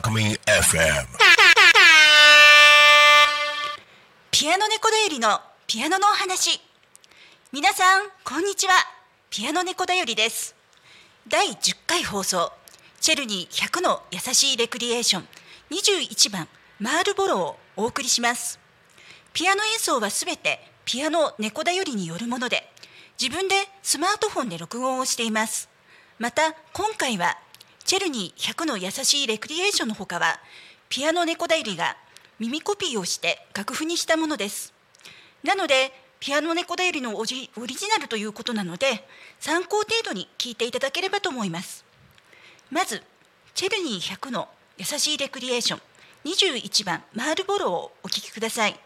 クミン FM. ピアノ猫だよりのピアノのお話。皆さんこんにちは。ピアノ猫だよりです。第10回放送。チェルニー100の優しいレクリエーション。21番マールボロをお送りします。ピアノ演奏はすべてピアノ猫だよりによるもので自分でスマートフォンで録音をしています。また今回はチェルニー100の優しいレクリエーションのほかはピアノ猫だよりが耳コピーをして楽譜にしたものです。なのでピアノ猫だよりのオオリジナルということなので参考程度に聞いていただければと思います。まずチェルニー100の優しいレクリエーション21番マールボロをお聴きください。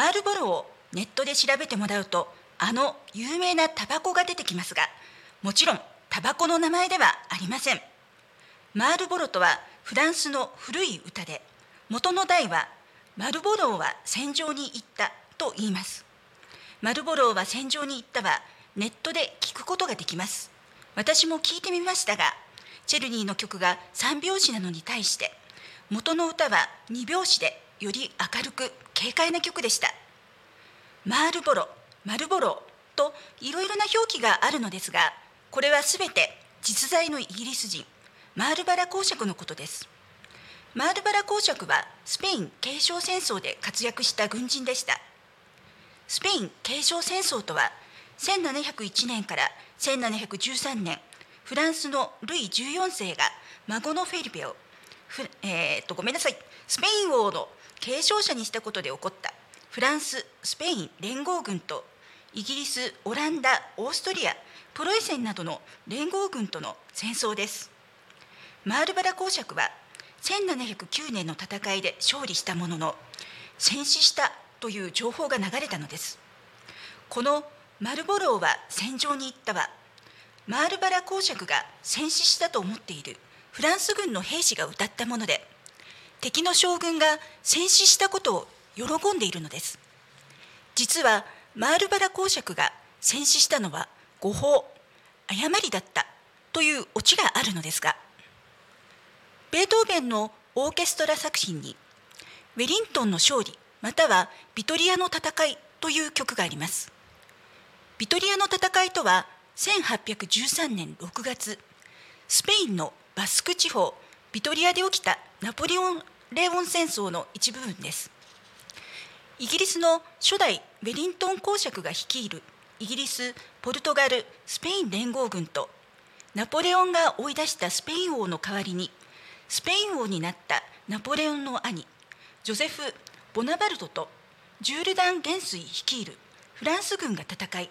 マールボロをネットで調べてもらうとあの有名なタバコが出てきますがもちろんタバコの名前ではありません。マールボロとはフランスの古い歌で元の題はマルボローは戦場に行ったと言います。マルボローは戦場に行ったはネットで聞くことができます。私も聞いてみましたがチェルニーの曲が3拍子なのに対して元の歌は2拍子でより明るく軽快な曲でした。マールボロマルボロといろいろな表記があるのですがこれはすべて実在のイギリス人マールバラ公爵のことです。マールバラ公爵はスペイン継承戦争で活躍した軍人でした。スペイン継承戦争とは1701年から1713年フランスのルイ14世が孫のフェリペをえーっとごめんなさいスペイン王の継承者にしたことで起こった。フランススペイン連合軍とイギリスオランダオーストリアプロイセンなどの連合軍との戦争です。マールバラ公爵は1709年の戦いで勝利したものの戦死したという情報が流れたのです。このマルボローは戦場に行ったはマールバラ公爵が戦死したと思っているフランス軍の兵士が歌ったもので敵の将軍が戦死したことを喜んでいるのです実はマールバラ公爵が戦死したのは誤報誤りだったというオチがあるのですがベートーベンのオーケストラ作品に「ウェリントンの勝利」または「ビトリアの戦い」という曲があります。ビトリアの戦いとは1813年6月スペインのバスク地方ビトリアで起きたナポレオンレオン戦争の一部分です。イギリスの初代ウェリントン公爵が率いるイギリスポルトガルスペイン連合軍とナポレオンが追い出したスペイン王の代わりにスペイン王になったナポレオンの兄ジョゼフ・ボナバルトとジュールダン元帥率いるフランス軍が戦い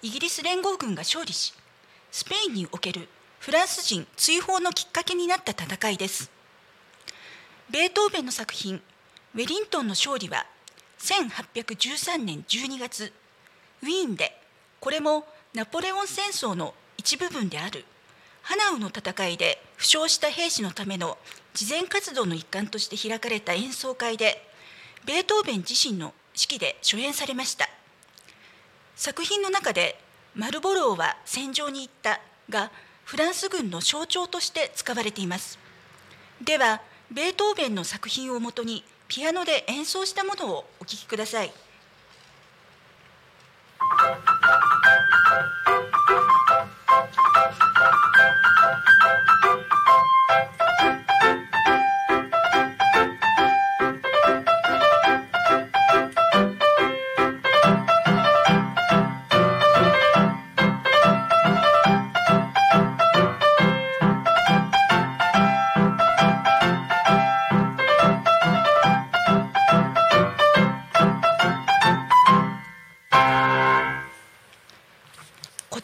イギリス連合軍が勝利しスペインにおけるフランス人追放のきっかけになった戦いですベートーベンの作品「ウェリントンの勝利」は1813年12月ウィーンでこれもナポレオン戦争の一部分であるハナウの戦いで負傷した兵士のための慈善活動の一環として開かれた演奏会でベートーベン自身の指揮で初演されました。作品の中で「マルボローは戦場に行った」がフランス軍の象徴として使われています。ではベートーベンの作品をもとにピアノで演奏したものをお聴きください「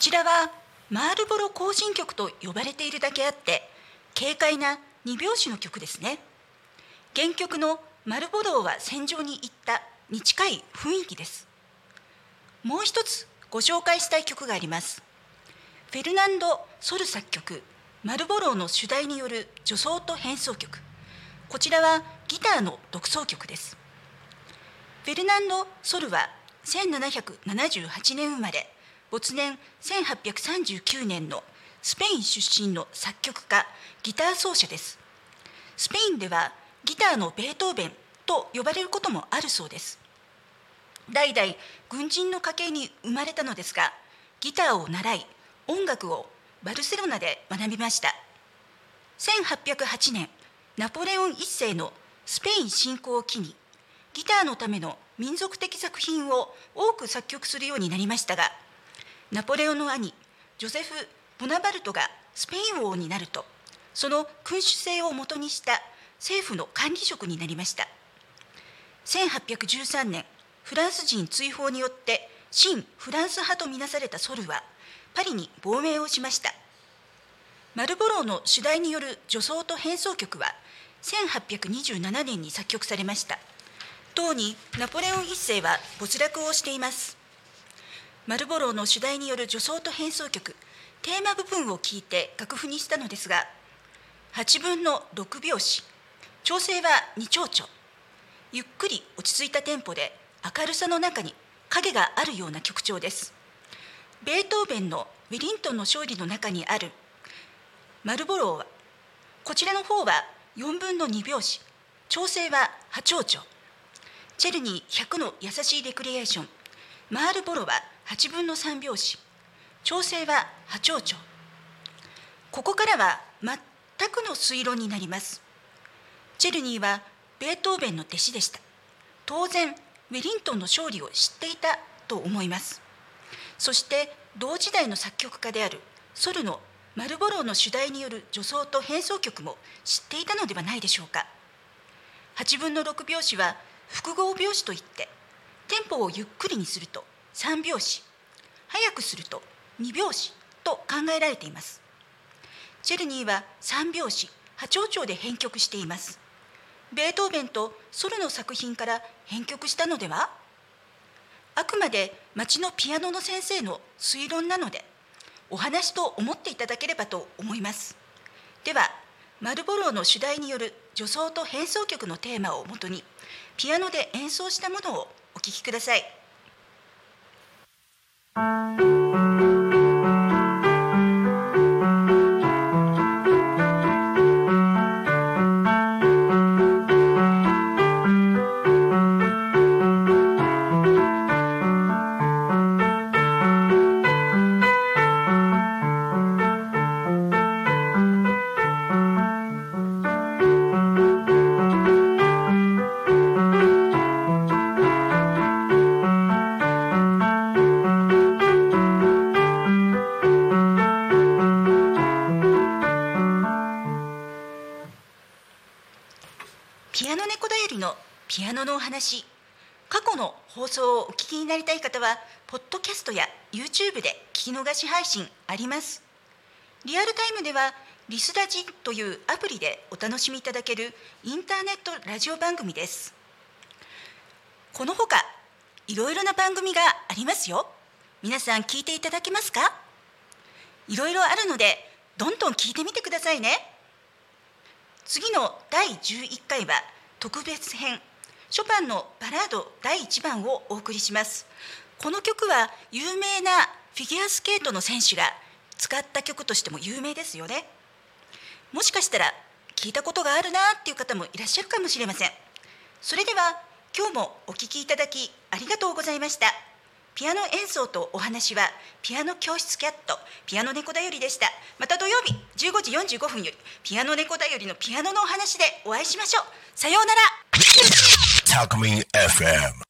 ちらはマールボロ行進曲と呼ばれているだけあって軽快な二拍子の曲ですね。原曲の「マルボローは戦場に行った」に近い雰囲気です。もう一つご紹介したい曲があります。フェルナンド・ソル作曲マルボローの主題による助走と変奏曲。こちらはギターの独奏曲です。フェルナンド・ソルは1778年生まれ没年1839年のスペイン出身の作曲家ギター奏者です。スペインではギターのベートーベンと呼ばれることもあるそうです。代々軍人の家系に生まれたのですがギターを習い音楽をバルセロナで学びました。1808年ナポレオン一世のスペイン侵攻を機にギターのための民族的作品を多く作曲するようになりましたがナポレオンの兄ジョゼフ・ボナバルトがスペイン王になるとその君主制をもとにした政府の管理職になりました。1813年フランス人追放によって新フランス派とみなされたソルはパリに亡命をしました。マルボローの主題による助走と変奏曲は1827年に作曲されました。当にナポレオン一世は没落をしています。マルボローの主題による助走と変奏曲テーマ部分を聞いて楽譜にしたのですが8分の6拍子調整は2丁々ゆっくり落ち着いたテンポで明るさの中に影があるような曲調です。ベートーベンのウィリントンの勝利の中にあるマルボローはこちらの方は4分の2拍子調整は波長調。チェルニー100の優しいレクリエーション。マールボロは8分の3拍子。調整は波長調ここからは全くの推論になります。チェルニーはベートーベンの弟子でした。当然ウェリントンの勝利を知っていたと思います。そして同時代の作曲家であるソルのマルボローの主題による助走と変奏曲も知っていたのではないでしょうか。8分の6拍子は複合拍子といってテンポをゆっくりにすると3拍子。速くすると2拍子と考えられています。チェルニーは3拍子波長調で編曲しています。ベートーベンとソルの作品から編曲したのでは？あくまで町のピアノの先生の推論なのでお話と思っていただければと思います。ではマルボローの主題による助走と変奏曲のテーマをもとにピアノで演奏したものをお聴きください。ピピアノのお話。過去の放送をお聞きになりたい方はポッドキャストや YouTube で聞き逃し配信あります。リアルタイムではリスラジというアプリでお楽しみいただけるインターネットラジオ番組です。このほかいろいろな番組がありますよ。皆さん聞いていただけますか？いろいろあるのでどんどん聞いてみてくださいね。次の第11回は特別編ショパンのバラード第1番をお送りします。この曲は有名なフィギュアスケートの選手が使った曲としても有名ですよね。もしかしたら聞いたことがあるなっていう方もいらっしゃるかもしれません。それでは今日もお聴きいただきありがとうございました。ピアノ演奏とお話はピアノ教室キャットピアノ猫だよりでした。また土曜日15時45分よりピアノ猫だよりのピアノのお話でお会いしましょう。さようなら。Alchemy FM.